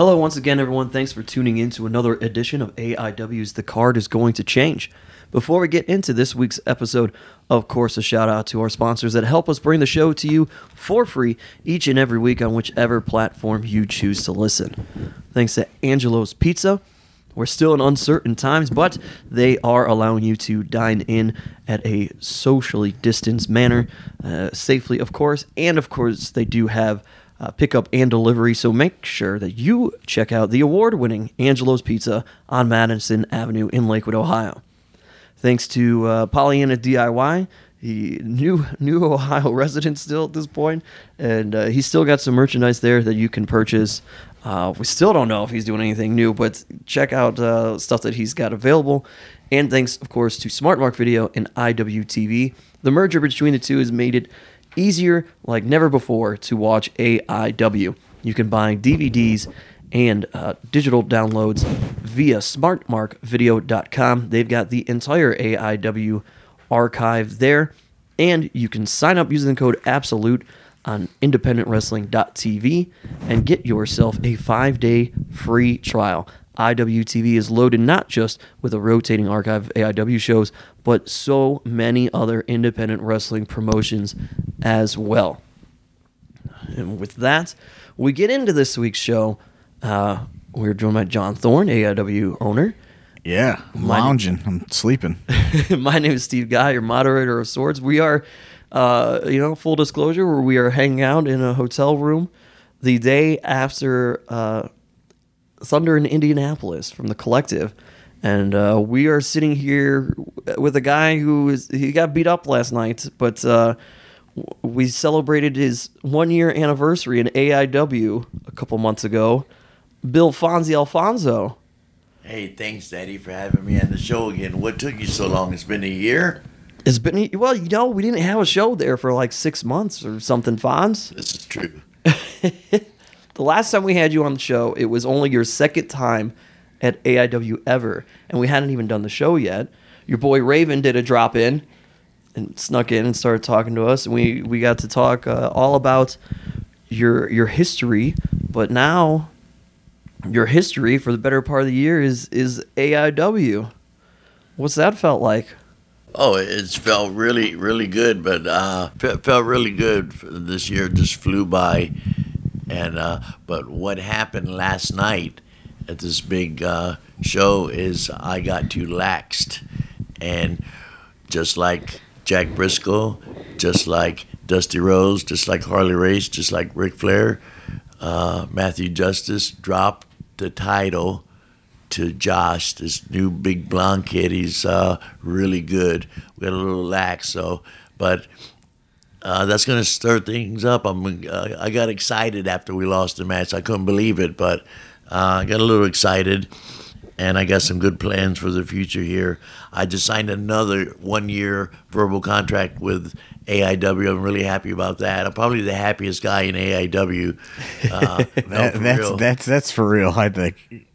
Hello, once again, everyone. Thanks for tuning in to another edition of AIW's The Card is Going to Change. Before we get into this week's episode, of course, a shout out to our sponsors that help us bring the show to you for free each and every week on whichever platform you choose to listen. Thanks to Angelo's Pizza. We're still in uncertain times, but they are allowing you to dine in at a socially distanced manner, uh, safely, of course. And of course, they do have uh, pickup and delivery. So make sure that you check out the award winning Angelo's Pizza on Madison Avenue in Lakewood, Ohio. Thanks to uh, Pollyanna DIY, he new new Ohio resident still at this point, and uh, he's still got some merchandise there that you can purchase. Uh, we still don't know if he's doing anything new, but check out uh, stuff that he's got available. And thanks, of course, to SmartMark Video and IWTV. The merger between the two has made it easier like never before to watch AIW. You can buy DVDs and uh, digital downloads via smartmarkvideo.com. They've got the entire AIW archive there, and you can sign up using the code ABSOLUTE on independentwrestling.tv and get yourself a five day free trial. IWTV is loaded not just with a rotating archive of AIW shows, but so many other independent wrestling promotions as well. And with that, we get into this week's show. Uh, we're joined by John Thorne, AIW owner. Yeah, I'm lounging. I'm sleeping. My name is Steve Guy, your moderator of sorts. We are, uh, you know, full disclosure, where we are hanging out in a hotel room the day after uh, Thunder in Indianapolis from the collective. And uh, we are sitting here with a guy who is he got beat up last night, but uh, we celebrated his one year anniversary in AIW a couple months ago. Bill Fonzie Alfonso. Hey, thanks, Daddy, for having me on the show again. What took you so long? It's been a year. It's been well, you know, we didn't have a show there for like six months or something, Fonz. This is true. The last time we had you on the show, it was only your second time at AIW ever, and we hadn't even done the show yet. Your boy Raven did a drop in and snuck in and started talking to us, and we we got to talk uh, all about your your history. But now, your history for the better part of the year is is AIW. What's that felt like? Oh, it's felt really, really good, but uh, felt really good. This year just flew by, and uh, but what happened last night at this big uh, show is I got too laxed, and just like Jack Brisco, just like Dusty Rhodes, just like Harley Race, just like Ric Flair, uh, Matthew Justice dropped the title to Josh, this new big blonde kid. He's uh, really good. We got a little lax, so but uh, that's gonna stir things up. I'm uh, I got excited after we lost the match. I couldn't believe it, but uh, I got a little excited, and I got some good plans for the future here. I just signed another one-year verbal contract with AIW. I'm really happy about that. I'm probably the happiest guy in AIW. Uh, no, that's real. that's that's for real. I think.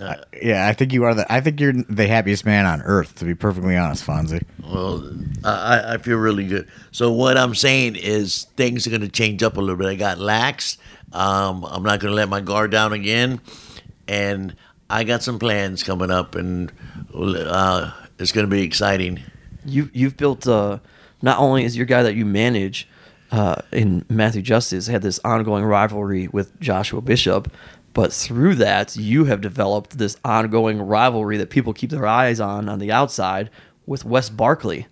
I- yeah, I think you are the. I think you're the happiest man on earth. To be perfectly honest, Fonzie. Well, I, I feel really good. So what I'm saying is things are going to change up a little bit. I got lax. Um, I'm not going to let my guard down again, and I got some plans coming up, and uh, it's going to be exciting. you you've built uh, not only is your guy that you manage uh, in Matthew Justice had this ongoing rivalry with Joshua Bishop, but through that you have developed this ongoing rivalry that people keep their eyes on on the outside with Wes Barkley.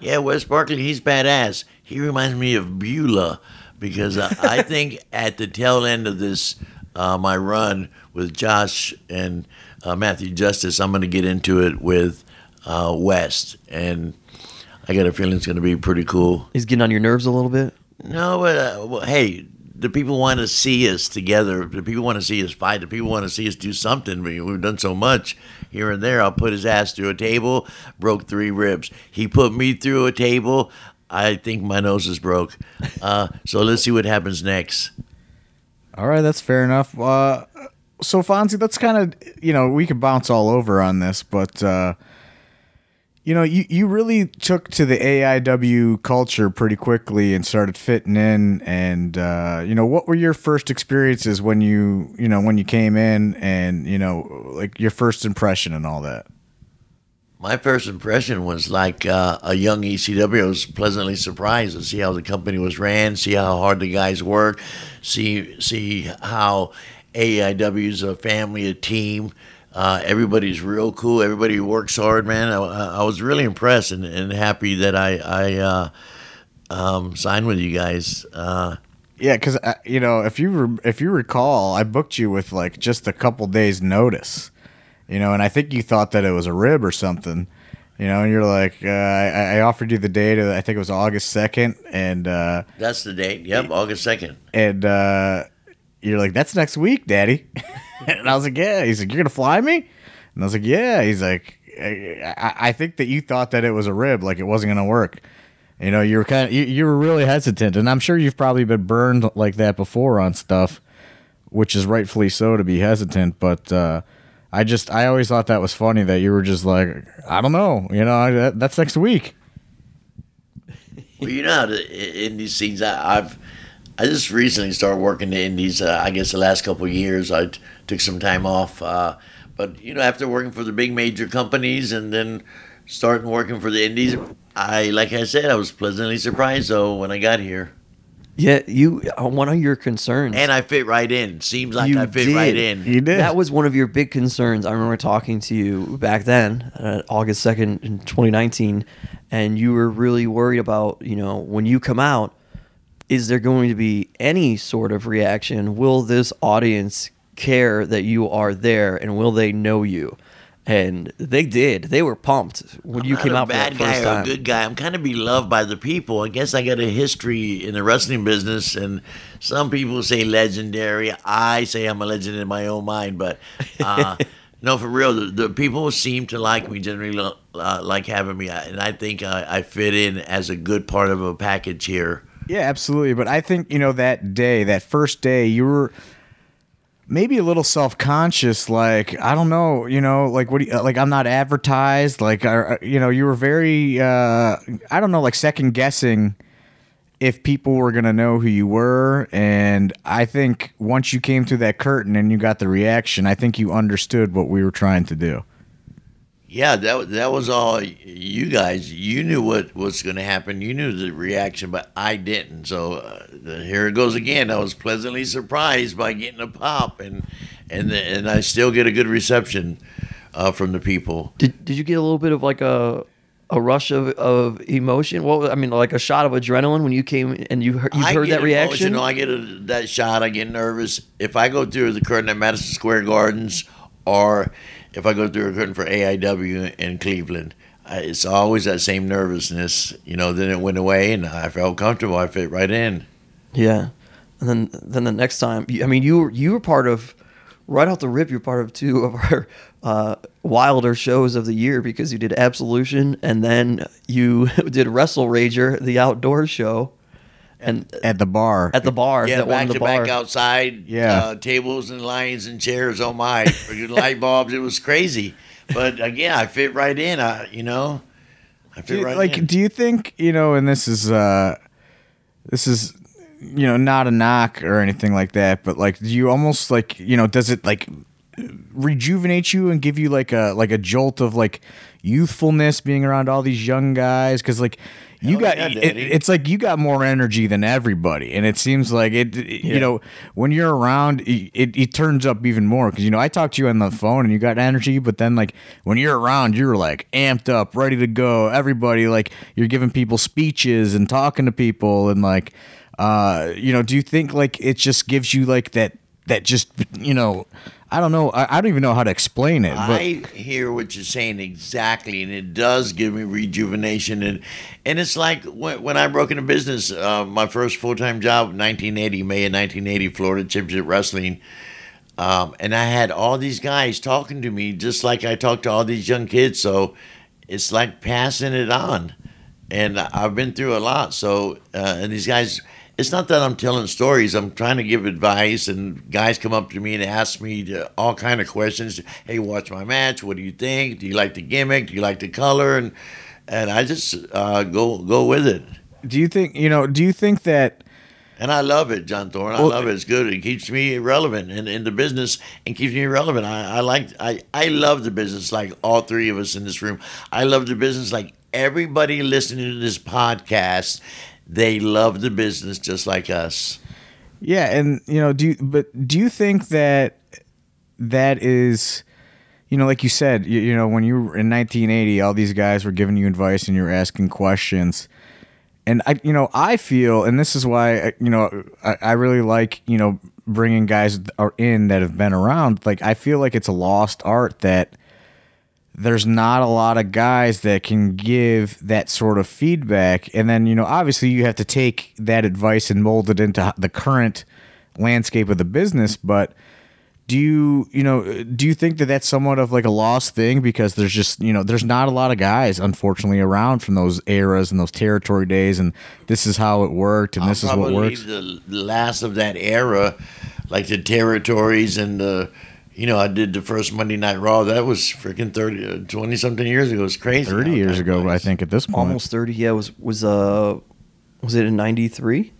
Yeah, Wes Barkley, he's badass. He reminds me of Beulah because uh, I think at the tail end of this, uh, my run with Josh and uh, Matthew Justice, I'm going to get into it with uh, West, and I got a feeling it's going to be pretty cool. He's getting on your nerves a little bit. No, but uh, well, hey, the people want to see us together. The people want to see us fight. The people want to see us do something. We- We've done so much here and there. I'll put his ass through a table, broke three ribs. He put me through a table. I think my nose is broke. Uh, so let's see what happens next. All right, that's fair enough. Uh, so Fonzie, that's kind of you know we could bounce all over on this, but uh, you know, you, you really took to the AIW culture pretty quickly and started fitting in. And uh, you know, what were your first experiences when you you know when you came in, and you know, like your first impression and all that? My first impression was like uh, a young ECW. I was pleasantly surprised to see how the company was ran, see how hard the guys work, see see how AIW's a family, a team. Uh, everybody's real cool. Everybody works hard, man. I, I was really impressed and, and happy that I, I uh, um, signed with you guys. Uh, Yeah, because you know, if you re- if you recall, I booked you with like just a couple days notice, you know, and I think you thought that it was a rib or something, you know, and you're like, uh, I, I offered you the date. Of, I think it was August second, and uh, that's the date. Yep, August 2nd. and uh, you're like, that's next week, Daddy. and I was like, yeah. He's like, you're gonna fly me, and I was like, yeah. He's like, I, I- think that you thought that it was a rib, like it wasn't gonna work. You know, you were kind of you, you were really hesitant, and I'm sure you've probably been burned like that before on stuff, which is rightfully so to be hesitant. But uh, I just I always thought that was funny that you were just like, I don't know, you know, that, that's next week. Well, you know in these scenes. I, I've I just recently started working the indies. Uh, I guess the last couple of years, I t- took some time off. Uh, but you know, after working for the big major companies and then starting working for the indies, I like I said, I was pleasantly surprised though when I got here, Yeah, you. uh, One of your concerns, and I fit right in. Seems like You I fit right in. You did. That was one of your big concerns. I remember talking to you back then, uh, August 2nd in 2019, and you were really worried about, you know, when you come out, is there going to be any sort of reaction? Will this audience care that you are there and will they know you? And they did. They were pumped when I'm you came out bad guy first or time. a good guy. I'm kind of beloved by the people. I guess I got a history in the wrestling business, and some people say legendary. I say I'm a legend in my own mind, but uh, no, for real, the, the people seem to like me. Generally, uh, like having me, and I think I, I fit in as a good part of a package here. Yeah, absolutely. But I think you know that day, that first day, you were maybe a little self conscious. Like I don't know, you know, like what? Do you, like I'm not advertised. Like uh, you know, you were very, uh, I don't know, like second guessing if people were gonna know who you were. And I think once you came through that curtain and you got the reaction, I think you understood what we were trying to do. Yeah, that that was all you guys. You knew what was going to happen. You knew the reaction, but I didn't. So uh, the- here it goes again. I was pleasantly surprised by getting a pop, and and the, and I still get a good reception uh, from the people. Did Did you get a little bit of like a a rush of, of emotion? What was- I mean, like a shot of adrenaline when you came and you heard, you heard that reaction? emotional. I get a, that shot. I get nervous if I go through the curtain at Madison Square Gardens, or if I go through a curtain for AIW in Cleveland. It's always that same nervousness, you know. Then it went away, and I felt comfortable. I fit right in. Yeah, and then then the next time, I mean, you were you were part of right off the rip. You're part of two of our uh, wilder shows of the year because you did Absolution and then you did Wrestle Rager, the outdoor show, and At the bar, at the bar, Yeah, that back in the to bar. back outside. Yeah. uh, tables and lions and chairs. Oh my, freaking light bulbs. It was crazy. But again, I fit right in. I, you know, I fit Do you- right like in. do you think you know and this is uh this is you know not a knock or anything like that but like do you almost like you know does it like rejuvenate you and give you like a like a jolt of like youthfulness being around all these young guys because like you got yeah, it, it's like you got more energy than everybody and it seems like it, it- Yeah. you know when you're around it, it, it turns up even more because you know i talked to you on the phone and you got energy but then like when you're around you're like amped up ready to go everybody like you're giving people speeches and talking to people and like uh you know do you think like it just gives you like that that just you know i don't know i, I don't even know how to explain it but I hear what you're saying exactly, and it does give me rejuvenation. And and it's like when, when I broke into business, uh, my first full time job, 1980, May of 1980, Florida Championship Wrestling. Um, and I had all these guys talking to me just like I talk to all these young kids. So it's like passing it on. And I've been through a lot. So, uh, and these guys, it's not that I'm telling stories. I'm trying to give advice, and guys come up to me and ask me to, all kind of questions. Hey, watch my match. What do you think? Do you like the gimmick? Do you like the color? And and I just uh, go go with it. Do you think you know? Do you think that? And I love it, John Thorne. I Well- love it. It's good. It keeps me relevant in, in the business and keeps me relevant. I, I like I, I love the business like all three of us in this room. I love the business like everybody listening to this podcast. They love the business just like us. Yeah, and you know, do you, but do you think that that is, you know, like you said, you, you know, when you were in 1980, all these guys were giving you advice and you were asking questions, and I, you know, I feel, and this is why, you know, I, I really like, you know, bringing guys are in that have been around. Like, I feel like it's a lost art that there's not a lot of guys that can give that sort of feedback. And then, you know, obviously you have to take that advice and mold it into the current landscape of the business. But do you, you know, do you think that that's somewhat of like a lost thing because there's just, you know, there's not a lot of guys, unfortunately, around from those eras and those territory days. And this is how it worked and this I'll is what works. The last of that era, like the territories and the, you know, I did the first Monday Night Raw. That was freaking 30, 20 something years ago. It was crazy. 30 years time ago, I think, at this point. Almost thirty. Yeah, was was uh, was it in '93?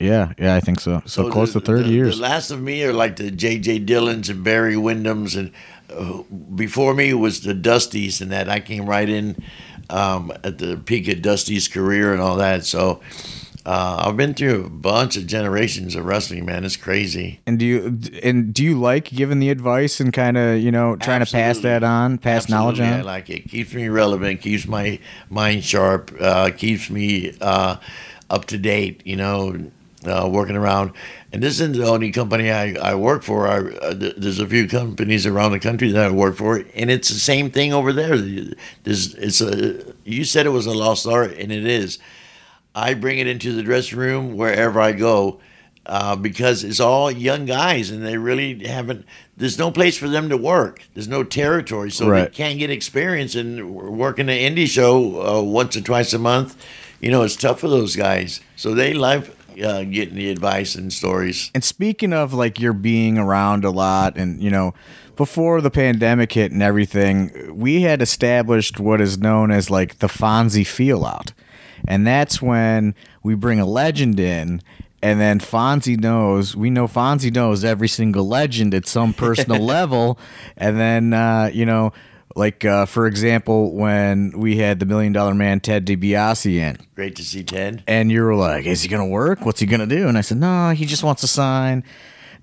Yeah, yeah, I think so. So, close the, to 30 the- years. The last of me are like the J.J. Dillons and Barry Windhams, and uh, before me was the Dusties, and that I came right in um, at the peak of Dusty's career and all that. So uh, I've been through a bunch of generations of wrestling, man. It's crazy. And do you and do you like giving the advice and kind of you know trying to pass that on, pass knowledge Absolutely, on? I like it. Keeps me relevant. Keeps my mind sharp. Uh, keeps me uh, up to date. You know, uh, working around. And this isn't the only company I, I work for. I, uh, th- there's a few companies around the country that I work for, and it's the same thing over there. There's, it's a. You said it was a lost art, and it is. I bring it into the dressing room wherever I go uh, because it's all young guys and they really haven't. There's no place for them to work. There's no territory, so Right. they can't get experience and working an indie show uh, once or twice a month. You know, it's tough for those guys. So they love uh, getting the advice and stories. And speaking of like you're being around a lot, and you know, before the pandemic hit and everything, we had established what is known as like the Fonzie feel out, and that's when we bring a legend in. And then Fonzie knows, we know Fonzie knows every single legend at some personal level. And then, uh, you know, like uh, for example, when we had the Million Dollar Man Ted DiBiase in, Great to see Ted. and you were like, "Is he gonna work? What's he gonna do?" And I said, "No, he just wants to sign,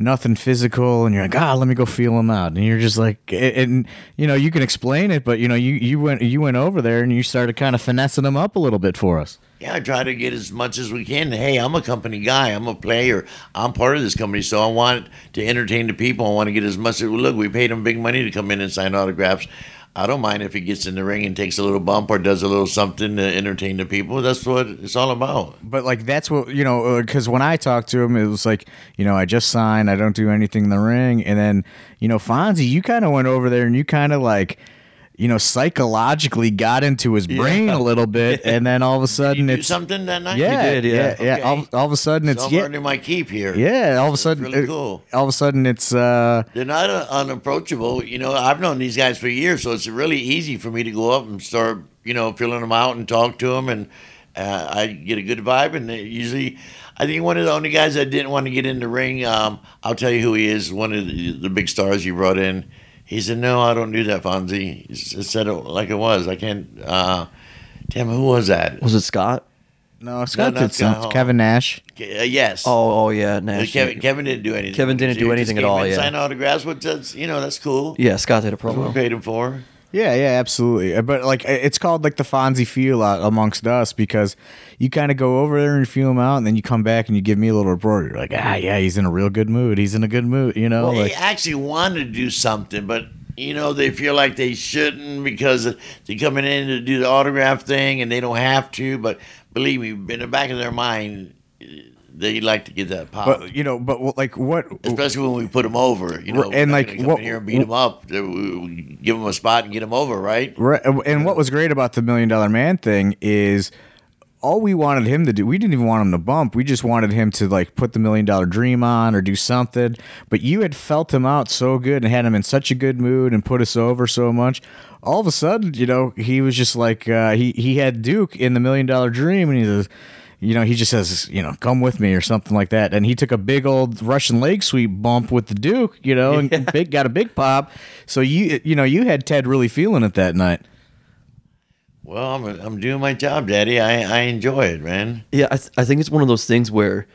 nothing physical." And you're like, "Ah, let me go feel him out." And you're just like, and, you know, you can explain it, but you know, you you went you went over there and you started kind of finessing him up a little bit for us. Yeah, I try to get as much as we can. Hey, I'm a company guy. I'm a player. I'm part of this company, so I want to entertain the people. I want to get as much. As look, we paid them big money to come in and sign autographs. I don't mind if he gets in the ring and takes a little bump or does a little something to entertain the people. That's what it's all about. But like that's what you know, uh, because when I talked to him, it was like, you know, I just signed, I don't do anything in the ring, and then you know, Fonzie, you kind of went over there and you kind of like. You know, psychologically got into his brain a little bit, and then all of a You sudden do it's something that night. yeah, did, yeah. yeah, yeah. All, all of a sudden it's I'm yeah, my keep here. Yeah, all of a sudden, really cool. all of a sudden, it's uh, They're not uh, unapproachable. You know, I've known these guys for years, so it's really easy for me to go up and start, you know, filling them out and talk to them, and uh, I get a good vibe. And they usually, I think one of the only guys that didn't want to get in the ring, um, I'll tell you who he is. One of the, the big stars you brought in. He said, "No, I don't do that, Fonzie." He said it like it was. I can't. Uh, damn, who was that? Was it Scott? no, Scott not did some. Scott. Kevin Nash. Uh, yes. Oh, oh yeah, Nash. Kevin, Kevin didn't do anything. Kevin didn't do just anything at all, in, yeah. Signed autographs, which that's you know that's cool. Yeah, Scott did a That's what we promo. paid him for. Yeah, yeah, absolutely. Uh, But like, it's called like the Fonzie feel out amongst us because you kind of go over there and feel him out, and then you come back and you give me a little report. You're like, ah, yeah, he's in a real good mood. He's in a good mood, you know. Well, like, they actually want to do something, but you know they feel like they shouldn't because they're coming in to do the autograph thing and they don't have to. But believe me, in the back of their mind, they like to get that pop. but you know, but like what? Especially when we put them over, you know, And, like, come what- in here and beat them up. We Give them a spot and get them over, right? Right, and what was great about the Million Dollar Man thing is all we wanted him to do, we didn't even want him to bump. We just wanted him to like put the million dollar dream on or do something. But you had felt him out so good and had him in such a good mood and put us over so much. All of a sudden, you know, he was just like uh, he he had Duke in the million dollar dream, and he says, you know, he just says, you know, come with me or something like that. And he took a big old Russian leg sweep bump with the Duke, you know, and Yeah. big got a big pop. So you you know you had Ted really feeling it that night. Well, I'm, I'm doing my job, Daddy. I, I enjoy it, man. Yeah, I, th- I think it's one of those things where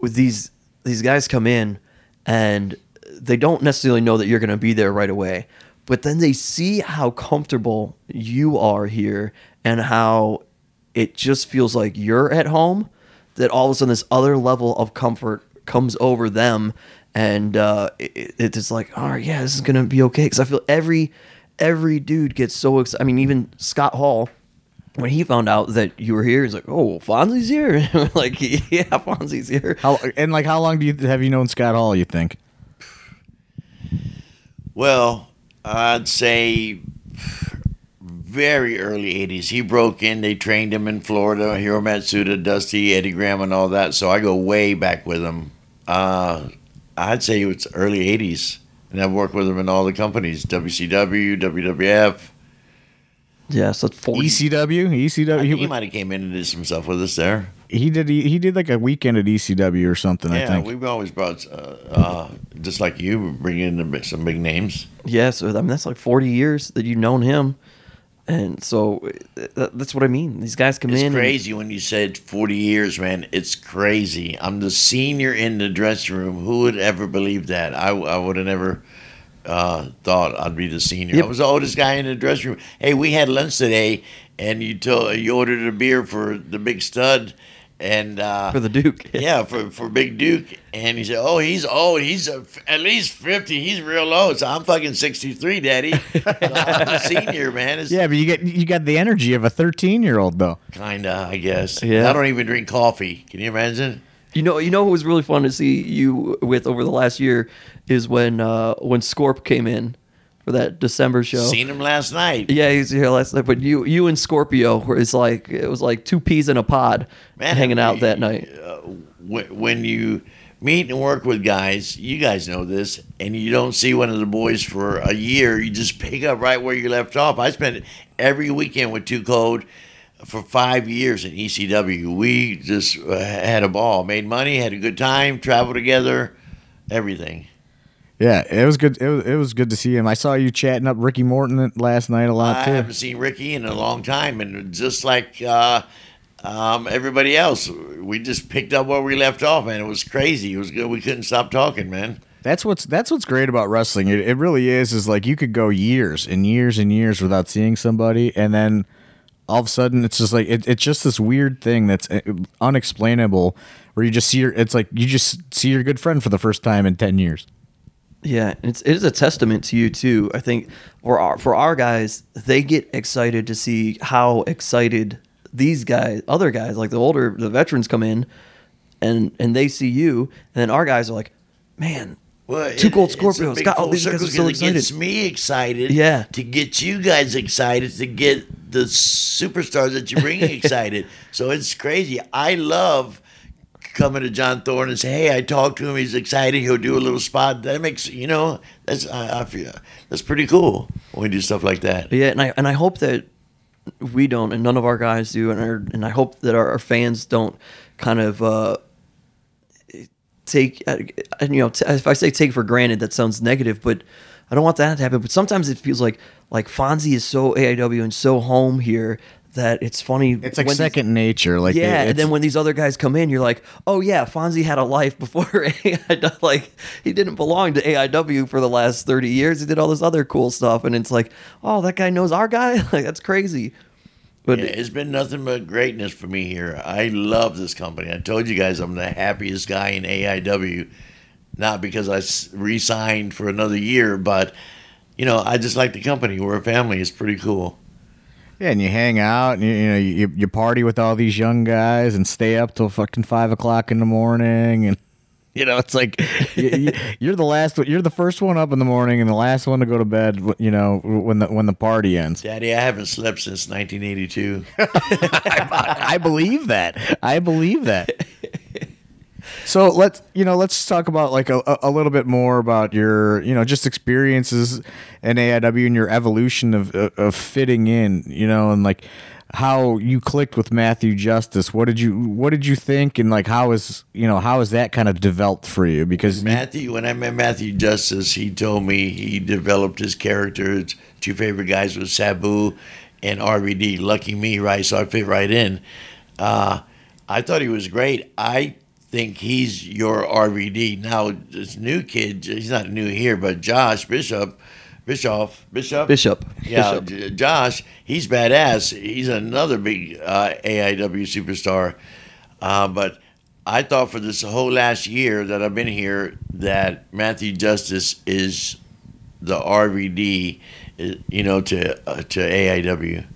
with these these guys come in and they don't necessarily know that you're going to be there right away, but then they see how comfortable you are here and how it just feels like you're at home. That all of a sudden this other level of comfort comes over them, and uh, it, it's just like, all right, yeah, this is going to be okay. Because I feel every every dude gets so excited. I mean, even Scott Hall when he found out that you were here, he's like, "Oh, Fonzie's here!" like, yeah, Fonzie's here. How and like how long do you have you known Scott Hall? You think? Well, I'd say very early 80s. He broke in. They trained him in Florida. Hiro Matsuda, Dusty, Eddie Graham, and all that. So I go way back with him. Uh, I'd say it's early 80s. And I've worked with him in all the companies WCW, WWF. Yeah, so it's E forty. ECW, I ECW. think he He, might have came in and did some stuff with us there. he did he, he did like a weekend at ECW or something. I think. Yeah, we've always brought, uh, uh, just like you, bring in some big names. Yeah, so I mean that's like forty years that you've known him, and so uh, that's what I mean. These guys come It's in. and- crazy when you said 40 years, man. It's crazy. I'm the senior in the dressing room. Who would ever believe that? I, I would have never uh, thought I'd be the senior. Yep. I was the oldest guy in the dressing room. Hey, we had lunch today, and you told you ordered a beer for the big stud, and uh, for the Duke. yeah, for, for Big Duke. And he said, Oh, he's old. He's uh at least 50. He's real old. So I'm fucking 63, Daddy. So I'm the senior, man. It's yeah, but you get you got the energy of a thirteen year old though. kind of, I guess. Yeah. I don't even drink coffee. Can you imagine? You know, you know, who was really fun to see you with over the last year is when uh when Scorp came in for that December show. Seen him last night. Yeah, he was here last night. But you, you and Scorpio, where it's like it was like two peas in a pod, hanging out that night. Uh, when you meet and work with guys, you guys know this, and you don't see one of the boys for a year, you just pick up right where you left off. I spent every weekend with 2 Cold for five years in ECW. We just uh, had a ball, made money, had a good time, traveled together, everything. Yeah, it was good. It was, it was good to see him. I saw you chatting up Ricky Morton last night a lot I too. haven't seen Ricky in a long time, and just like uh, um, everybody else, we just picked up where we left off, man. It was crazy. It was good. We couldn't stop talking, man. That's what's that's what's great about wrestling. It, it really is. Is like you could go years and years and years without seeing somebody, and then all of a sudden it's just like it, it's just this weird thing that's uh, unexplainable, where you just see your. It's like you just see your good friend for the first time in ten years. Yeah, it's it is a testament to you too. I think for our for our guys, they get excited to see how excited these guys, other guys, like the older the veterans come in, and and they see you, and then our guys are like, man, Well, 2 Cold it's a Scorpios. big God, oh, these guys are so It gets me excited. Yeah. To get you guys excited, to get the superstars that you're bringing excited. So it's crazy. I love coming to John Thorne and say, "Hey, I talked to him. He's excited. He'll do a little spot." That makes you know that's I, I feel that's pretty cool when we do stuff like that. yeah, and I and I hope that we don't, and none of our guys do, and our, and I hope that our, our fans don't kind of. uh take uh, you know t- if I say take for granted that sounds negative but I don't want that to happen but sometimes it feels like like Fonzie is so AIW and so home here that it's funny It's like when these- second nature. Like yeah it- and then when these other guys come in you're like oh yeah Fonzie had a life before AIW like he didn't belong to AIW for the last 30 years he did all this other cool stuff and it's like oh that guy knows our guy like that's crazy but Yeah, it's been nothing but greatness for me here. I love this company. I told you guys I'm the happiest guy in AIW, not because I re-signed for another year, but you know I just like the company. We're a family. It's pretty cool. Yeah, and you hang out and you, you know you, you party with all these young guys and stay up till fucking five o'clock in the morning and You know, it's like y- y- you're the last, you're the first one up in the morning and the last one to go to bed. You know, when the when the party ends. Daddy, I haven't slept since 1982. I believe that. I believe that. So let's you know let's talk about like a, a little bit more about your you know just experiences in AIW and your evolution of of fitting in you know and like how you clicked with Matthew Justice. What did you what did you think and like how is you know how is that kind of developed for you because Matthew, when I met Matthew Justice, he told me he developed his characters. Two favorite guys was Sabu and RVD. Lucky me, right? So I fit right in. Uh, I thought he was great. I think he's your RVD. Now, this new kid, he's not new here, but Josh Bishop, Bischoff, Bishop, Bishop. yeah, Bishop. J- Josh, he's badass. He's another big uh, AIW superstar. Uh, but I thought for this whole last year that I've been here that Matthew Justice is the RVD, uh, you know, to uh, to AIW.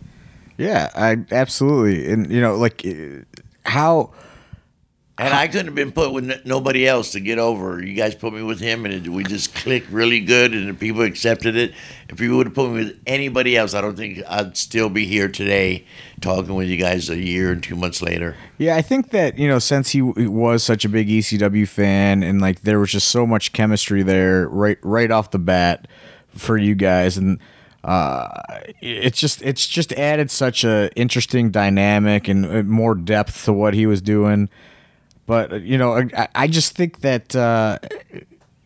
yeah I absolutely and you know like uh, how And I couldn't have been put with nobody else to get over. You guys put me with him, and it, we just clicked really good, and the people accepted it. If you would have put me with anybody else, I don't think I'd still be here today talking with you guys a year and two months later. Yeah, I think that you know since he was such a big ECW fan and like there was just so much chemistry there right right off the bat for you guys and uh, it's just it's just added such a interesting dynamic and uh, more depth to what he was doing. But uh, you know, I, I just think that uh,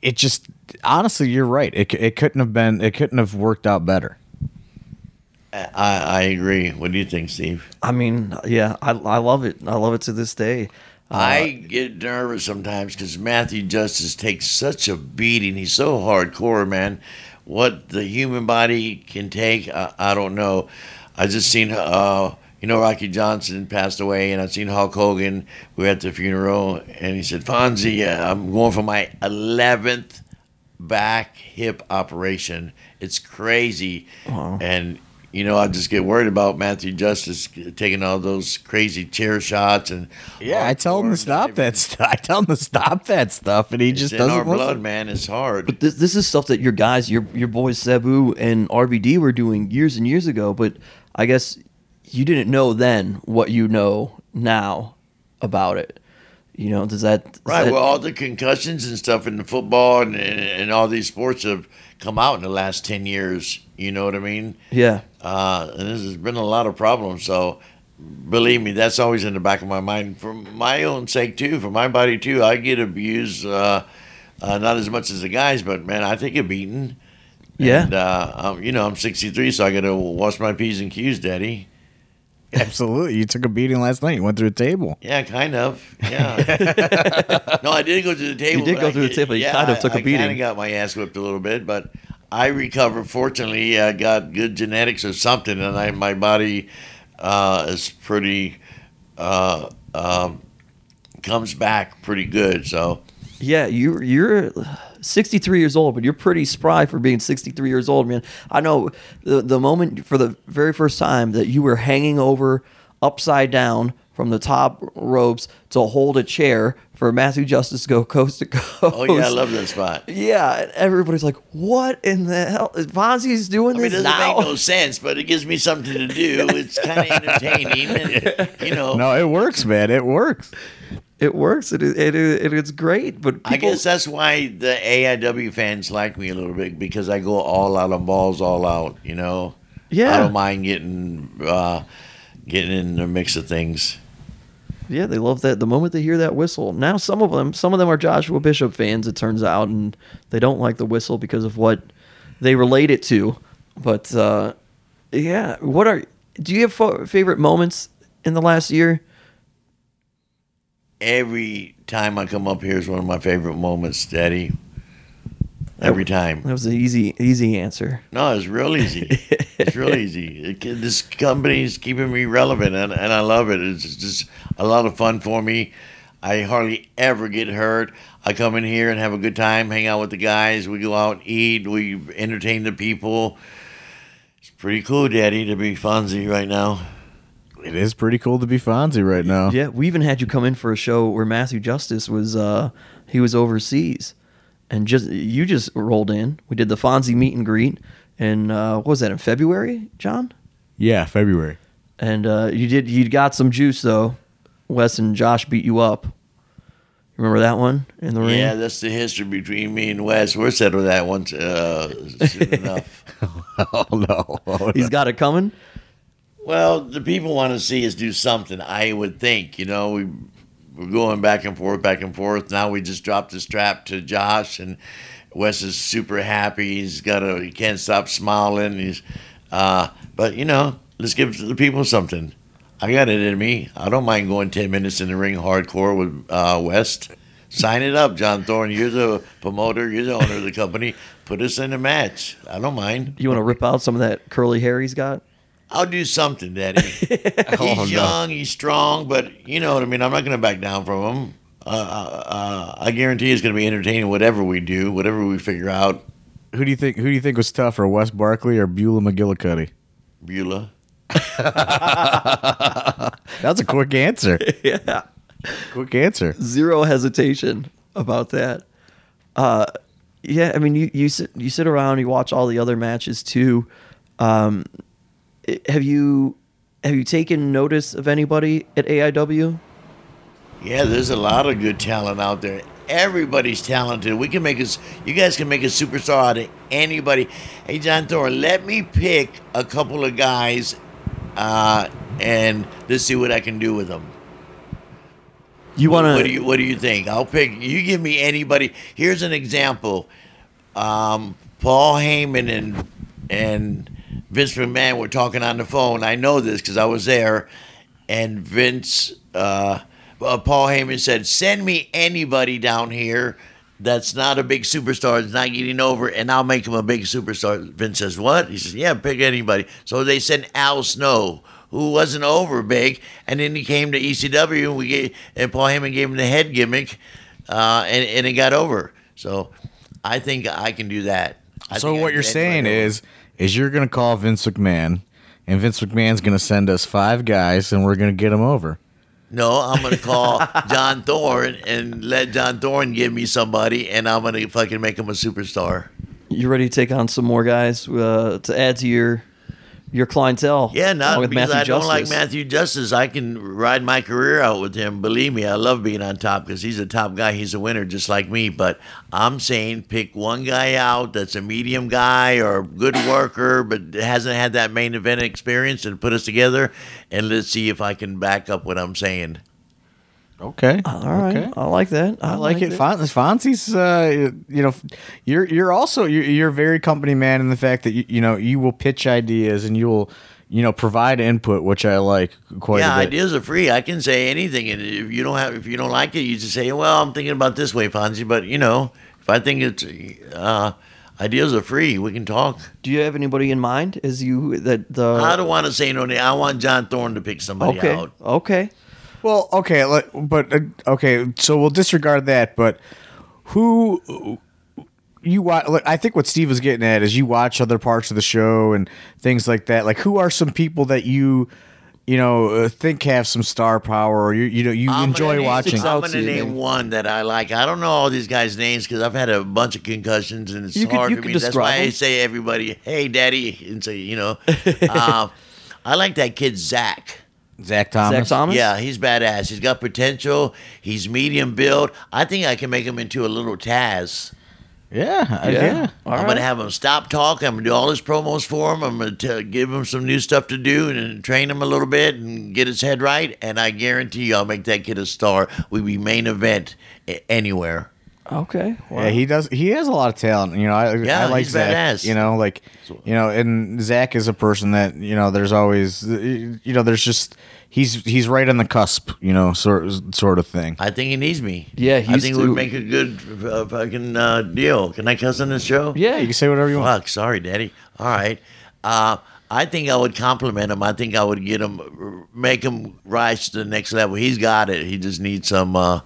it just honestly, you're right. It it couldn't have been it couldn't have worked out better. I, I agree. What do you think, Steve? I mean, yeah, I, I love it. I love it to this day. Uh, I get nervous sometimes because Matthew Justice takes such a beating. He's so hardcore, man. What the human body can take, I, I don't know. I just seen, uh, you know, Rocky Johnson passed away, and I seen Hulk Hogan. We were at the funeral, and he said, "Fonzie, uh, I'm going for my 11th back hip operation. It's crazy." And you know, I just get worried about Matthew Justice taking all those crazy chair shots and Yeah, I tell him to stop that stuff. I tell him to stop that stuff, and he It's just in doesn't our listen. blood, man. It's hard. But this this is stuff that your guys, your your boys Sabu and RVD were doing years and years ago. But I guess you didn't know then what you know now about it. You know, does that does right. that- Well, all the concussions and stuff in the football and, and, and all these sports have come out in the last 10 years. You know what I mean? yeah, Uh, and this has been a lot of problems. So believe me, that's always in the back of my mind for my own sake, too, for my body, too. I get abused, uh, uh, not as much as the guys, but man, I take a beating. yeah. And, uh, I'm, you know, I'm 63, so I got to wash my P's and Q's, Daddy. Absolutely, you took a beating last night. You went through a table. Yeah, kind of. Yeah. no, I did go through the table. You did but go I- through the table. You yeah, kind of took a I beating. kind of got my ass whipped a little bit, but I recovered. Fortunately, I got good genetics or something, and I my body uh, is pretty uh, um, comes back pretty good. So Yeah, you you're 63 years old, but you're pretty spry for being 63 years old, man. I know the the moment for the very first time that you were hanging over upside down from the top ropes to hold a chair for Matthew Justice to go coast to coast. oh yeah, I love that spot. Yeah, and everybody's like, "What in the hell? Is Fonzie's doing I mean, it this doesn't now?" make no sense, but it gives me something to do. It's kind of entertaining, and you know. No, it works, man. It works. It works. It is, it is, it is great, but people, I guess that's why the AIW fans like me a little bit because I go all out on balls, all out. You know, Yeah. I don't mind getting uh, getting in the mix of things. Yeah, they love that. The moment they hear that whistle, now some of them, some of them are Joshua Bishop fans. It turns out, and they don't like the whistle because of what they relate it to. But uh, yeah, what are? Do you have favorite moments in the last year? Every time I come up here is one of my favorite moments, Daddy. Every time. That was an easy, easy answer. No, it's real easy. it's real easy. It, this company is keeping me relevant, and, and I love it. It's just a lot of fun for me. I hardly ever get hurt. I come in here and have a good time, hang out with the guys. We go out and eat. We entertain the people. It's pretty cool, Daddy, to be Fonzie right now. It is pretty cool to be Fonzie right now. Yeah, we even had you come in for a show where Matthew Justice was. Uh, he was overseas, and just you just rolled in. We did the Fonzie meet and greet, and uh, what was that in February, John? Yeah, February. And uh, you did you got some juice though. Wes and Josh beat you up. Remember that one in the ring? Yeah, that's the history between me and Wes. We're settled with that once uh, soon enough. oh no. Oh, He's got it coming. Well, the people want to see us do something. I would think, you know, we we're going back and forth, back and forth. Now we just dropped the strap to Josh, and Wes is super happy. He's got a he can't stop smiling. He's, uh, but you know, let's give the people something. I got it in me. I don't mind going ten minutes in the ring hardcore with uh, West. Sign it up, John Thorne. You're the promoter. You're the owner of the company. Put us in a match. I don't mind. You want to rip out some of that curly hair he's got? I'll do something, Daddy. he's Oh, no. young, he's strong, but you know what I mean. I'm not going to back down from him. Uh, uh, uh, I guarantee it's going to be entertaining. Whatever we do, whatever we figure out. Who do you think? Who do you think was tougher, Wes Barkley or Beulah McGillicutty? Beulah. That's a quick answer. yeah. quick answer. Zero hesitation about that. Uh, yeah, I mean, you, you sit you sit around, you watch all the other matches too. Um, i- have you have you taken notice of anybody at AIW? Yeah, there's a lot of good talent out there. Everybody's talented. We can make us. You guys can make a superstar out of anybody. Hey, John Thorne, let me pick a couple of guys, uh, and let's see what I can do with them. You want What do to? you What do you think? I'll pick. You give me anybody. Here's an example. Um, Paul Heyman and and Vince McMahon were talking on the phone. I know this because I was there, and Vince, uh, uh, Paul Heyman said, "Send me anybody down here." That's not a big superstar. It's not getting over, and I'll make him a big superstar. Vince says, "What?" He says, "Yeah, pick anybody." So they sent Al Snow, who wasn't over big, and then he came to ECW, and we gave, and Paul Heyman gave him the head gimmick, uh, and and it got over. So I think I can do that. I So what you're saying is. over. Is, is you're gonna call Vince McMahon, and Vince McMahon's gonna send us five guys, and we're gonna get him over. no, I'm gonna call John Thorne and let John Thorne give me somebody, and I'm gonna fucking make him a superstar. You ready to take on some more guys uh, to add to your your clientele? Yeah, not with because Matthew I don't like Matthew Justice. I can ride my career out with him. Believe me, I love being on top because he's a top guy. He's a winner just like me. But I'm saying pick one guy out that's a medium guy or a good worker, but hasn't had that main event experience and put us together. And let's see if I can back up what I'm saying. Okay. All right, Okay. I like that. I like it. Fon- Fonzie's, uh, you know, you're you're also you're, you're a very company man in the fact that you, you know you will pitch ideas and you will you know provide input, which I like quite yeah, a bit. ideas are free. I can say anything, and if you don't have, if you don't like it, you just say, "Well, I'm thinking about this way, Fonzie." But you know, if I think it's uh, ideas are free, we can talk. Do you have anybody in mind? As you that the I don't want to say no name. I want John Thorne to pick somebody okay out. okay. Well, okay, but uh, okay, so we'll disregard that. But who you watch? I think what Steve was getting at is you watch other parts of the show and things like that. Like, who are some people that you, you know, uh, think have some star power, or you, you know, you I'm enjoy gonna name- watching? I'm to going to you, name one that I like. I don't know all these guys' names because I've had a bunch of concussions and it's You hard for me. That's why I say everybody, "Hey, Daddy," and say, you know, uh, I like that kid Zach. Zach Thomas. Zach Thomas. Yeah, he's badass. He's got potential. He's medium build. I think I can make him into a little Taz. Yeah, I- Yeah. yeah. All I'm right. gonna have him stop talking. I'm gonna do all his promos for him. I'm gonna t- give him some new stuff to do and train him a little bit and get his head right. And I guarantee you, I'll make that kid a star. We be main event a- anywhere. Okay. Wow. Yeah, he does. He has a lot of talent. You know, I, Yeah, I like he's Zach. badass. You know, like you know, and Zach is a person that you know. There's always, you know, there's just he's he's right on the cusp. You know, sort sort of thing. I think he needs me. Yeah, I he's think it too- would make a good uh, fucking uh, deal. Can I cuss on this show? yeah. You can say whatever you want. Fuck, sorry, Daddy. All right. Uh, I think I would compliment him. I think I would get him, make him rise to the next level. He's got it. He just needs some. Uh,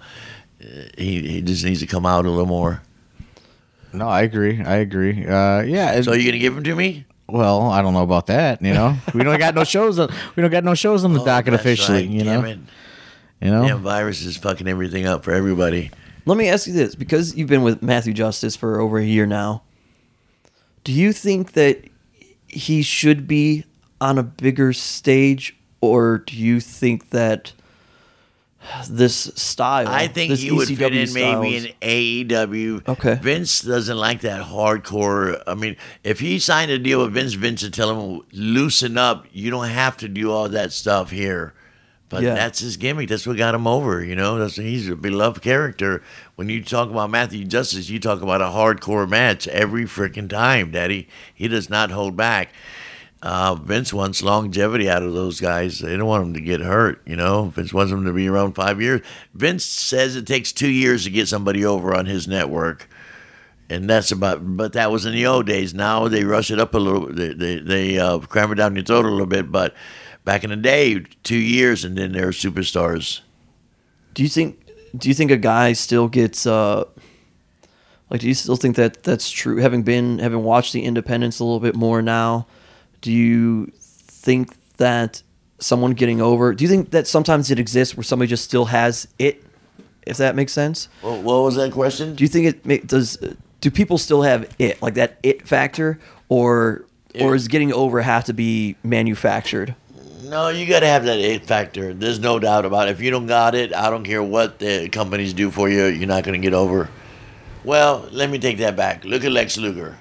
he he just needs to come out a little more. No, I agree. I agree. Uh, yeah. it- So you gonna give him to me? well, I don't know about that. You know, we don't got no shows. On, we don't got no shows on the Oh, docket officially. right. You Damn know. it. You know. Damn virus is fucking everything up for everybody. Let me ask you this because you've been with Matthew Justice for over a year now. Do you think that he should be on a bigger stage, or do you think that this style, I think this he would fit in maybe in AEW. Okay. Vince doesn't like that hardcore. I mean, if he signed a deal with Vince, Vince would tell him, loosen up. You don't have to do all that stuff here. But Yeah. that's his gimmick. That's what got him over. You know, that's he's a beloved character. When you talk about Matthew Justice, you talk about a hardcore match every freaking time, Daddy. He does not hold back. Uh, Vince wants longevity out of those guys. They don't want them to get hurt. You know, Vince wants them to be around five years. Vince says it takes two years to get somebody over on his network, and that's about. But that was in the old days. Now they rush it up a little. They they, they uh, cram it down your throat a little bit. But back in the day, two years, and then they're superstars. Do you think? Do you think a guy still gets? uh Like, do you still think that that's true? Having been, having watched the Independents a little bit more now, do you think that someone getting over? Do you think that sometimes it exists where somebody just still has it? If that makes sense. What, what was that question? Do you think it does? Do people still have it, like that it factor, or or is getting over have to be manufactured? No, you got to have that it factor. There's no doubt about it. If you don't got it, I don't care what the companies do for you, you're not going to get over. Well, let me take that back. Look at Lex Luger.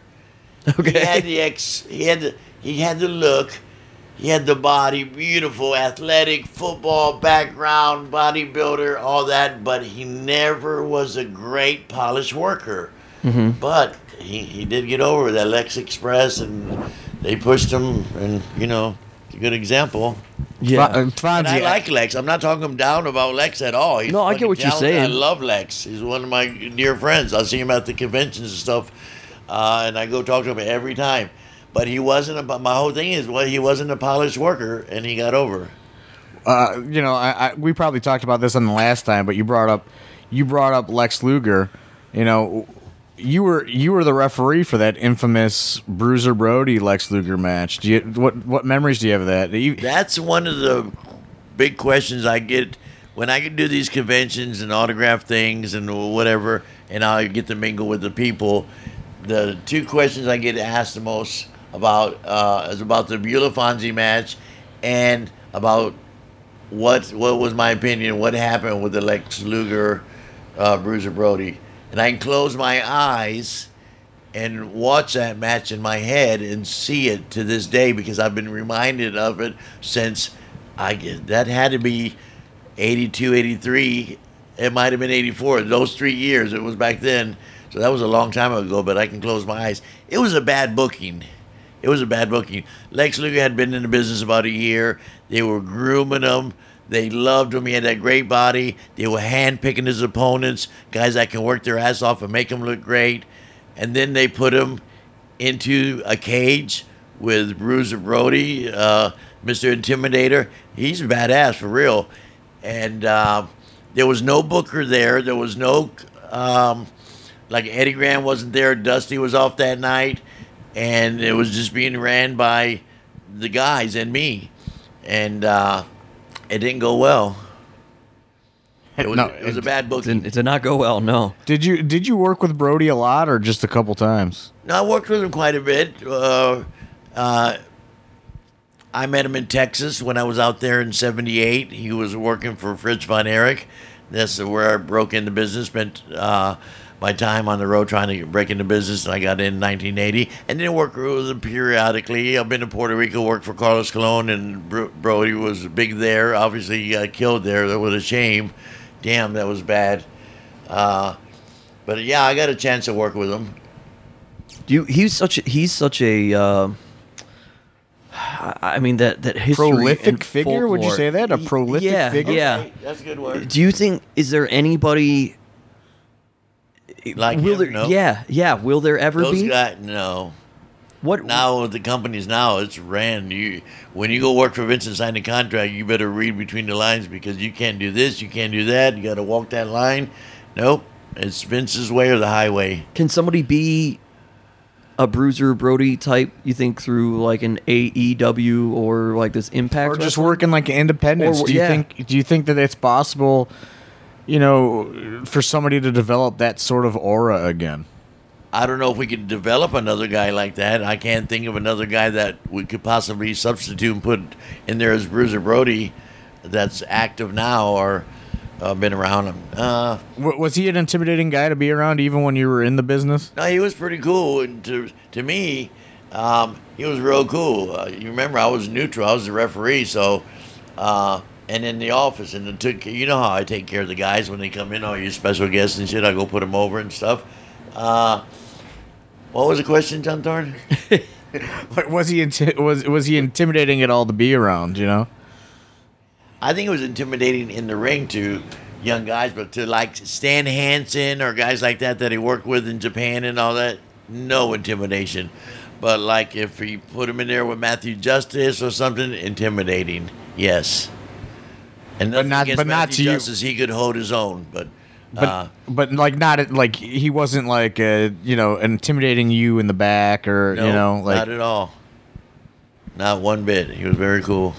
Okay. He had the ex. He had the. He had the look. He had the body, beautiful, athletic, football background, bodybuilder, all that. But he never was a great polished worker. But he, he did get over that Lex Express, and they pushed him. And you know, it's a good example. Yeah. Fa- And I like Lex. I'm not talking him down about Lex at all. He's No, I get fucking what you're saying. I love Lex. He's one of my dear friends. I see him at the conventions and stuff, uh, and I go talk to him every time. But he wasn't. A, my whole thing is, well, he wasn't a polished worker, and he got over. uh, you know, I, I we probably talked about this on the last time, but you brought up you brought up Lex Luger. You know, you were you were the referee for that infamous Bruiser Brody Lex Luger match. Do you what what memories do you have of that? You, That's one of the big questions I get when I can do these conventions and autograph things and whatever, and I get to mingle with the people. The two questions I get asked the most about uh, about the Beulah Fonzie match and about what what was my opinion, what happened with the Lex Luger uh, Bruiser Brody, and I can close my eyes and watch that match in my head and see it to this day because I've been reminded of it since I that had to be 82, 83. It might have been 84. Those three years, it was back then. So that was a long time ago, but I can close my eyes. It was a bad booking. It was a bad booking. Lex Luger had been in the business about a year. They were grooming him. They loved him. He had that great body. They were handpicking his opponents, guys that can work their ass off and make him look great. And then they put him into a cage with Bruiser Brody, uh, Mr. Intimidator. He's a badass for real. And uh, there was no Booker there. There was no, um, like Eddie Graham wasn't there. Dusty was off that night. And it was just being ran by the guys and me. And uh, it didn't go well. It was, No, it was a bad booking. Didn't, it did not go well. No. did you did you work with Brody a lot or just a couple times? No, I worked with him quite a bit. Uh, uh, I met him in Texas when I was out there in '78. He was working for Fritz von Erich. That's where I broke into business. Spent uh, my time on the road trying to break into business, and I got in 1980. And then worked with him periodically. I've been to Puerto Rico, worked for Carlos Colon, and Bro- Brody was big there. Obviously, he got killed there. That was a shame. Damn, that was bad. Uh, but yeah, I got a chance to work with him. Do you, he's such a, he's such a uh, I I mean that that history Prolific and figure? Would you say that? a prolific yeah, figure? Yeah. Okay, that's a good word. Do you think is there anybody Like will him? there No. yeah, yeah, will there ever Those be? guys, no. what Now with the companies now, it's ran. You when you go work for Vince and sign a contract, you better read between the lines because you can't do this, you can't do that. You got to walk that line. Nope, it's Vince's way or the highway. can somebody be a Bruiser Brody type? You think through like an AEW or like this Impact Or just Wrestling? working like independents? Or- do you yeah. think do you think that it's possible you know, for somebody to develop that sort of aura again? I don't know if we could develop another guy like that. I can't think of another guy that we could possibly substitute and put in there as Bruiser Brody that's active now or uh, been around him. Uh, was he an intimidating guy to be around even when you were in the business? no, he was pretty cool. And to, to me, um, he was real cool. Uh, you remember, I was neutral, I was the referee, so. And in the office, and took you know how I take care of the guys when they come in, all your special guests and shit. I go put them over and stuff. Uh, what was the question, John Thorne? Was he inti- was was he intimidating at all to be around? You know. I think it was intimidating in the ring to young guys, but to like Stan Hansen or guys like that that he worked with in Japan and all that, no intimidation. But like if you put him in there with Matthew Justice or something, intimidating, yes. And nothing not- but not to you. Justice, he could hold his own, but. But uh, but like not like he wasn't like uh, you know intimidating you in the back or no, you know like not at all. Not one bit. He was very cool.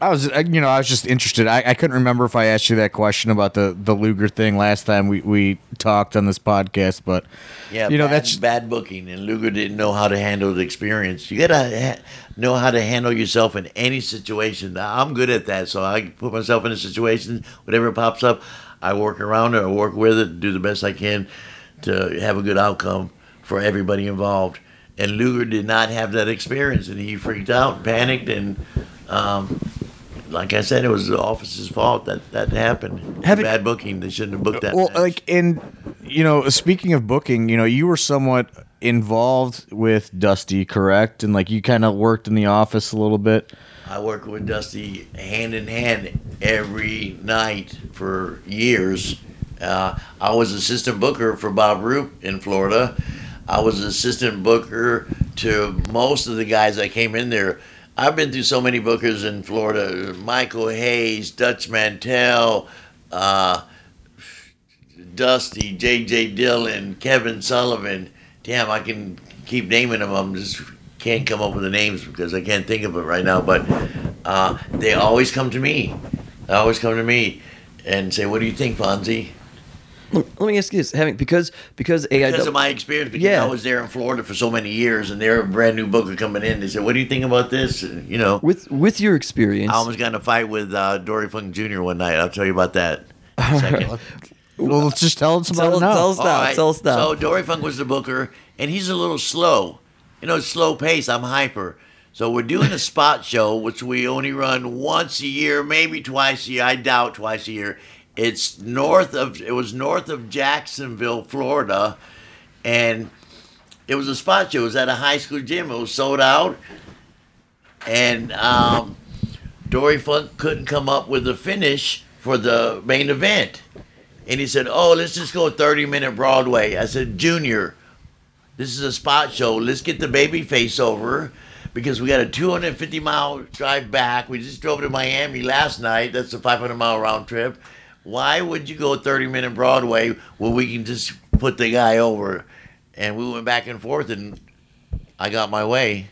I was, you know, I was just interested. I, I couldn't remember if I asked you that question about the the Luger thing last time we, we talked on this podcast, but Yeah, you know bad, that's bad booking, and Luger didn't know how to handle the experience. You gotta ha- know how to handle yourself in any situation. I'm good at that, so I put myself in a situation. Whatever pops up, I work around it, I work with it, do the best I can to have a good outcome for everybody involved. And Luger did not have that experience, and he freaked out, panicked, and um, like I said, it was the office's fault that that happened. Have bad booking. They shouldn't have booked that. well, match. like in you know, speaking of booking, you know, you were somewhat involved with Dusty, correct? And like you kind of worked in the office a little bit. I worked with Dusty hand in hand every night for years. Uh, I was assistant booker for Bob Roop in Florida. I was assistant booker to most of the guys that came in there. I've been through so many bookers in Florida: Michael Hayes, Dutch Mantell, uh, Dusty, J.J. Dillon, Kevin Sullivan. Damn, I can keep naming them. I'm just can't come up with the names because I can't think of it right now. But uh, they always come to me. They always come to me and say, "What do you think, Fonzie?" Let let me ask you this: having because because AIW Because of my experience, because Yeah. I was there in Florida for so many years, and they're a brand new booker coming in. They said, "What do you think about this?" And, you know, with with your experience, I almost got in a fight with uh, Dory Funk Jr. one night. I'll tell you about that. in a second. Well, let's just tell us about Tell- it now. tell us- Stop, All right. tell us stop. So Dory Funk was the booker, and he's a little slow. You know, slow pace. I'm hyper. So we're doing a spot show, which we only run once a year, maybe twice a year. I doubt twice a year. It's north of. It was north of Jacksonville, Florida, and it was a spot show. It was at a high school gym. It was sold out, and um, Dory Funk couldn't come up with a finish for the main event. And he said, Oh, let's just go 30 minute Broadway. I said, Junior, this is a spot show. Let's get the baby face over because we got a 250 mile drive back. We just drove to Miami last night. That's a 500 mile round trip. Why would you go 30 minute Broadway where we can just put the guy over? And we went back and forth, and I got my way.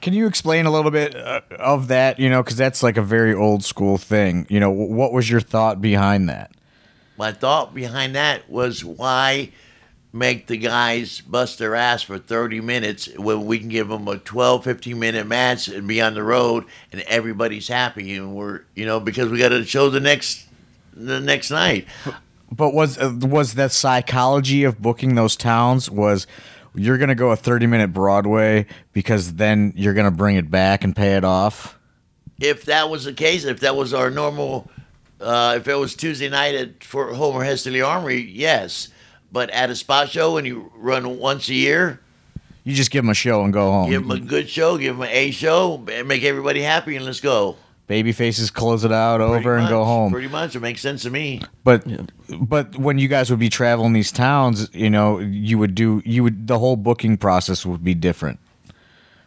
Can you explain a little bit uh, of that? You know, because that's like a very old school thing. You know, what was your thought behind that? my thought behind that was why make the guys bust their ass for 30 minutes when we can give them a 12 15 minute match and be on the road and everybody's happy and we're you know because we got to show the next the next night But was uh, was that psychology of booking those towns was you're gonna go a 30 minute Broadway because then you're gonna bring it back and pay it off? if that was the case if that was our normal uh, if it was tuesday night at for homer hesterly armory yes but at a spot show when you run once a year You just give them a show and go home. give them a good show give them an a show and make everybody happy and let's go Baby faces close it out over Pretty and go home. Pretty much, it makes sense to me. But but when you guys would be traveling these towns, you know, you would do you would the whole booking process would be different.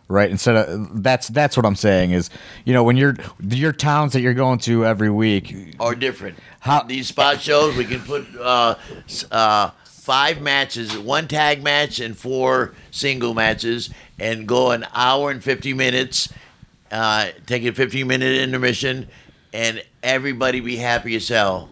Right? Instead of that's that's what I'm saying is, you know, when you're your towns that you're going to every week, Are different. How- these spot shows we can put uh, uh, five matches, one tag match and four single matches, and go an hour and fifty minutes. Uh, take a fifteen minute intermission, and everybody be happy as hell.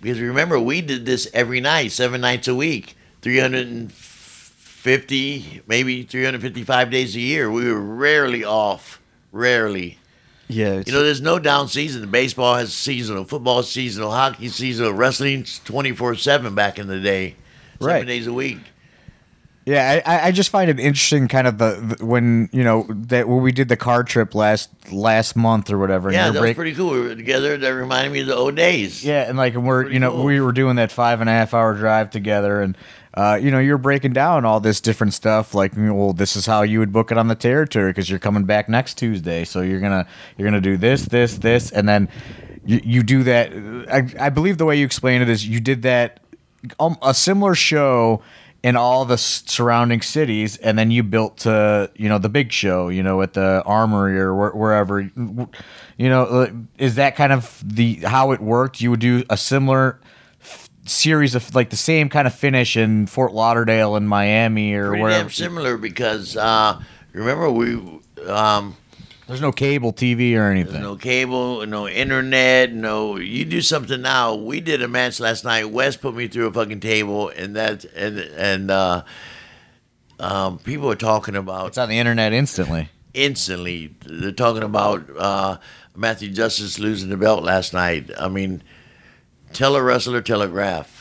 Because remember, we did this every night, seven nights a week, 350, maybe 355 days a year. We were rarely off. Rarely. Yeah, You know, there's no down season. Baseball has seasonal, football seasonal, hockey seasonal, wrestling's 24 7 back in the day, seven Right. days a week. Yeah, I- I, just find it interesting, kind of the, the when you know that when we did the car trip last last month or whatever. Yeah, that was pretty cool. We were together. That reminded me of the old days. Yeah, and like and we're Pretty you know cool. we were doing that five and a half hour drive together, and uh, you know you're breaking down all this different stuff. Like, well, this is how you would book it on the territory because you're coming back next Tuesday, so you're gonna you're gonna do this, this, this, and then you, you do that. I, I believe the way you explain it is you did that um, a similar show in all the surrounding cities, and then you built to you know the big show, you know, at the Armory or where, wherever. You know, uh, is that kind of the how it worked? You would do a similar f- series of like the same kind of finish in Fort Lauderdale and Miami or Pretty wherever. damn similar because uh, remember we um, There's no cable TV or anything. no cable, no internet, no. You do something now. We did a match last night. Wes put me through a fucking table, and that and and uh, um, people are talking about it's on the internet instantly. instantly. They're talking about uh, Matthew Justice losing the belt last night. I mean, tell a wrestler, telegraph.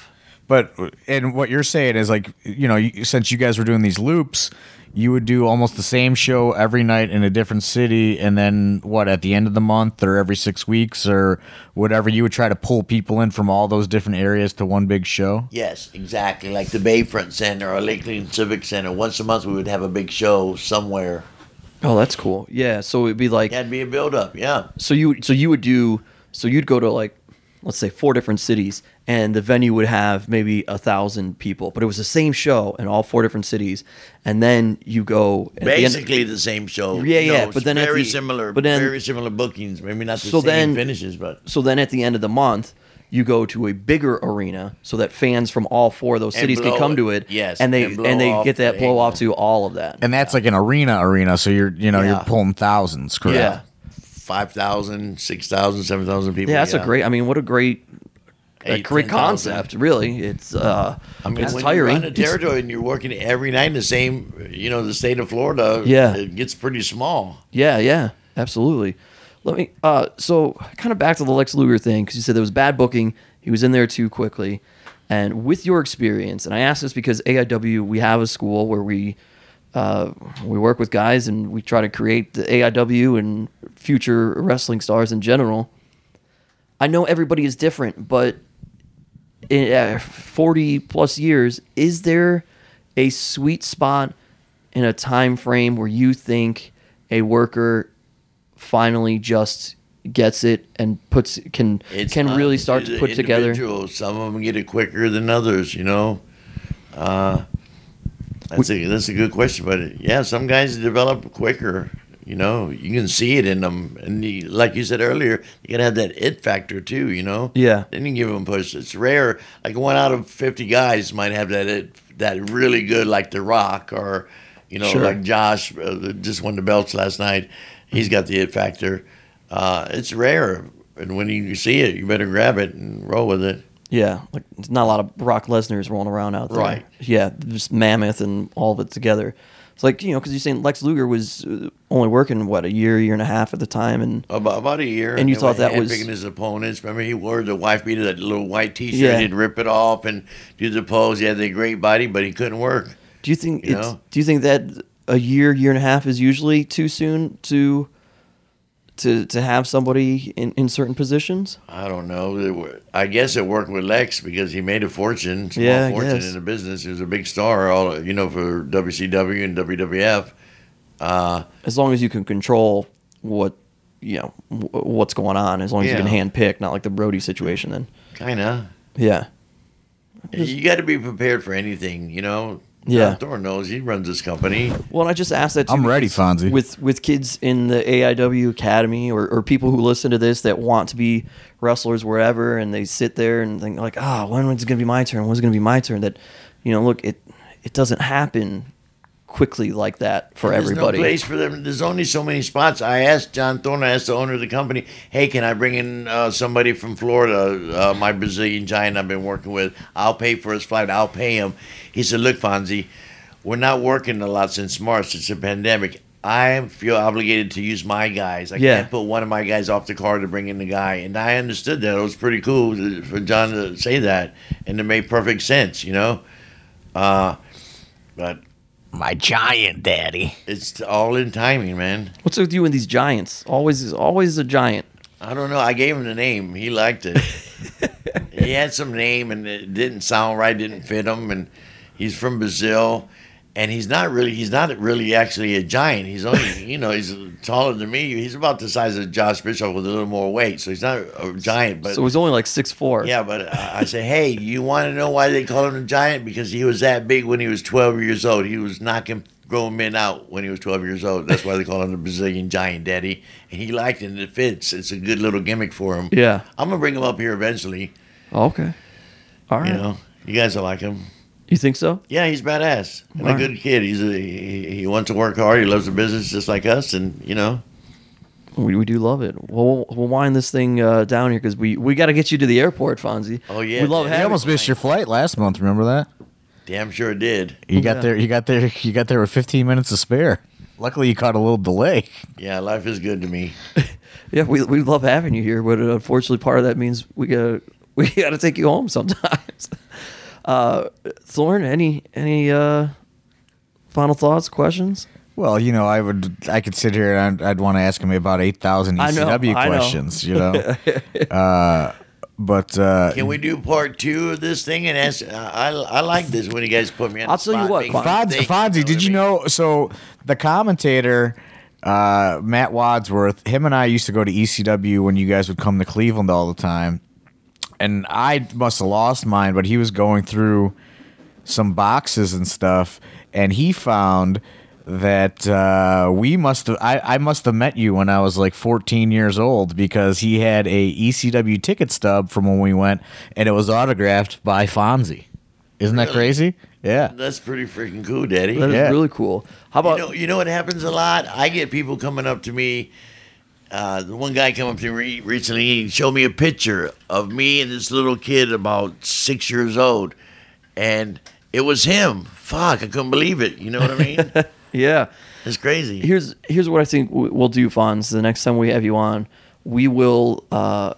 But and what you're saying is like you know you, since you guys were doing these loops, you would do almost the same show every night in a different city, and then what at the end of the month or every six weeks or whatever, you would try to pull people in from all those different areas to one big show. Yes, exactly. Like the Bayfront Center or Lakeland Civic Center. Once a month, we would have a big show somewhere. oh, that's cool. Yeah, so it'd be like It had to be a build up. Yeah. so you so you would do so you'd go to like let's say four different cities and the venue would have maybe a thousand people but it was the same show in all four different cities and then you go at the end- Basically the same show. Yeah, You yeah, know, but then at very the- similar. but then- very similar bookings. Maybe not the So same then- finishes, but so then at the end of the month you go to a bigger arena so that fans from all four of those cities can come it. to it Yes, and they and and, they get that the blow off to all of that And that's like an arena arena, so you're you know Yeah. you're pulling thousands, correct? yeah 5,000, 6,000, 7,000 people. yeah that's a great i mean what a great a great 10,000. concept really it's uh I mean, it's when tiring you run a territory and you're working every night in the same, you know, the state of Florida, Yeah. it gets pretty small. Yeah, yeah, absolutely. Let me. Uh, so kind of back to the Lex Luger thing because you said there was bad booking. He was in there too quickly, and with your experience, and I ask this because AIW we have a school where we uh, we work with guys and we try to create the AIW and future wrestling stars in general. I know everybody is different, but in uh, 40 plus years, is there a sweet spot in a time frame where you think a worker finally just gets it and puts can can up really start to put together? Some of them get it quicker than others, you know. Uh, that's a that's a good question, but yeah, some guys develop quicker. You know, you can see it in them, and you, like you said earlier, you gotta have that it factor too. You know. Yeah. Then you give them push. It's rare. Like one out of fifty guys might have that it, that really good, like The Rock, or you know, Sure. like Josh uh, just won the belts last night. He's got the it factor. Uh, it's rare, and when you see it, you better grab it and roll with it. Yeah, like there's not a lot of Brock Lesnar's rolling around out there. Right. Yeah, just mammoth and all of it together. It's like you know because you're saying Lex Luger was uh, only working what a year, year and a half at the time, and About, about a year. And you thought that was- handpicking his opponents. Remember, he wore the wife beater, that little white T-shirt. Yeah. He'd rip it off and do the pose. He had the great body, but he couldn't work. do you think You it's, do you think that a year, year and a half is usually too soon to to to have somebody in, in certain positions? I don't know. I guess it worked with Lex because he made a fortune, small Yeah, fortune in the business. He was a big star, all you know, for WCW and WWF. Uh, As long as you can control what you know w- what's going on, as long as you can Yeah. hand pick, not like the Brody situation. Then kind of. yeah, You got to be prepared for anything, you know. Yeah. John Thorne knows he runs this company. Well, I just asked that. Too I'm ready, because Fonzie. With with kids in the AIW academy or, or people who listen to this that want to be wrestlers wherever, and they sit there and think like, ah, when when's it gonna be my turn? When's it gonna be my turn? That, you know, look, it it doesn't happen quickly like that for There's everybody. no place for them. There's only so many spots. I asked John Thorne, I asked the owner of the company, hey, can I bring in uh, somebody from Florida, uh, my Brazilian giant I've been working with? I'll pay for his flight. I'll pay him. He said, look, Fonzie, we're not working a lot since March. It's a pandemic. I feel obligated to use my guys. I Yeah. can't put one of my guys off the car to bring in the guy. And I understood that. It was pretty cool for John to say that. And it made perfect sense, you know? Uh, but My giant daddy. it's all in timing, man. What's with you and these giants? Always, always a giant. I don't know. I gave him the name. He liked it. he had some name, and it didn't sound right. Didn't fit him. And he's from Brazil, and he's not really. He's not really actually a giant. He's only, you know, he's taller than me. He's about the size of Josh Bishop with a little more weight. So he's not a giant. But So he's only like six four. yeah, but uh, I I say, hey, you want to know why they call him a giant? Because he was that big when he was 12 years old. He was knocking grown men out when he was 12 years old. That's why they call him the Brazilian giant, Daddy. And he liked it, and it fits. It's a good little gimmick for him. Yeah. I'm gonna bring him up here eventually. Oh, okay. All right. You know, you guys will like him. You think so? Yeah, he's badass and a Alright. good kid. He's a, he, he wants to work hard. He loves the business just like us, and you know, We, we do love it. We'll, we'll wind this thing uh, down here because we, we got to get you to the airport, Fonzie. Oh, yeah, we love man. You having almost missed your flight last month. Remember that? damn sure it did. You got Yeah. there. You got there. You got there with 15 minutes to spare. Luckily, you caught a little delay. Yeah, life is good to me. Yeah, we, we love having you here, but unfortunately, part of that means we got we got to take you home sometimes. Uh, Thorne, any any uh, final thoughts, questions? Well, you know, I would. I could sit here and I'd, I'd want to ask him about 8,000 I know, ECW I know. questions. You know. uh, but uh, Can we do part two of this thing? And ask, I, I like this when you guys put me on. I'll the tell you what, make Fonzie, think, Fonzie, know did what you I mean? know? So the commentator, uh, Matt Wadsworth, him and I used to go to ECW when you guys would come to Cleveland all the time, and I must have lost mine, but he was going through some boxes and stuff, and he found that uh, we must have I, I must have met you when I was like 14 years old because he had a ECW ticket stub from when we went and it was autographed by Fonzie. Isn't that crazy? Yeah. That's pretty freaking cool, Daddy. That is Yeah. really cool. How about you know, you know what happens a lot? I get people coming up to me. Uh, the one guy came up to me recently. He showed me a picture of me and this little kid about six years old, and it was him. Fuck, I couldn't believe it. You know what I mean? yeah? it's crazy. Here's here's what I think we- we'll do, Fonz. The next time we have you on, we will uh,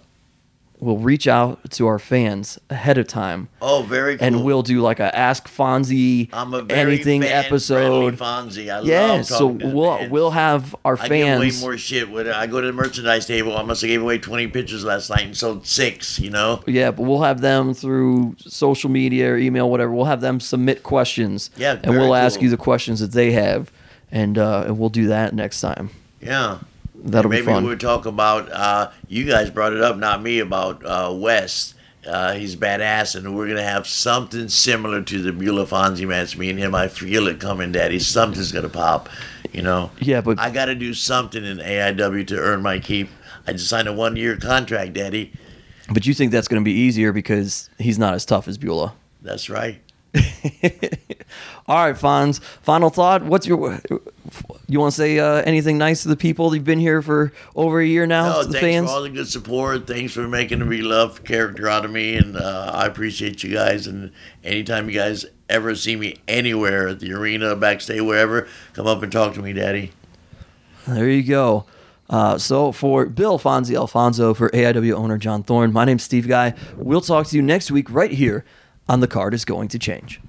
we'll reach out to our fans ahead of time. oh, very cool. and we'll do like a Ask Fonzie I'm a very anything episode. Fonzie. I Yeah, love so talking to the we'll fans. we'll have our fans. I give away more shit. When I go to the merchandise table, I must have gave away 20 pictures last night and sold six, you know? Yeah, but we'll have them through social media or email, whatever. We'll have them submit questions. Yeah, and we'll ask you the questions that they have, and uh, and we'll do that next time. Yeah. That'll be Maybe fun. we'll talk about, uh, you guys brought it up, not me, about uh, Wes. Uh, he's badass, and we're going to have something similar to the Beulah Fonzie match. Me and him, I feel it coming, Daddy. Something's going to pop, you know? Yeah, but I got to do something in AIW to earn my keep. I just signed a one year contract, Daddy. but you think that's going to be easier because he's not as tough as Beulah. That's right. All right, Fonz. Final thought. What's your? You want to say uh, anything nice to the people? You've been here for over a year now. No, thanks fans. for all the good support. Thanks for making a beloved character out of me, and uh, I appreciate you guys. And anytime you guys ever see me anywhere at the arena, backstage, wherever, come up and talk to me, Daddy. There you go. Uh, so for Bill Fonzie Alfonso, for AIW owner John Thorne, my name's Steve Guy. We'll talk to you next week right here on The Card is Going to Change.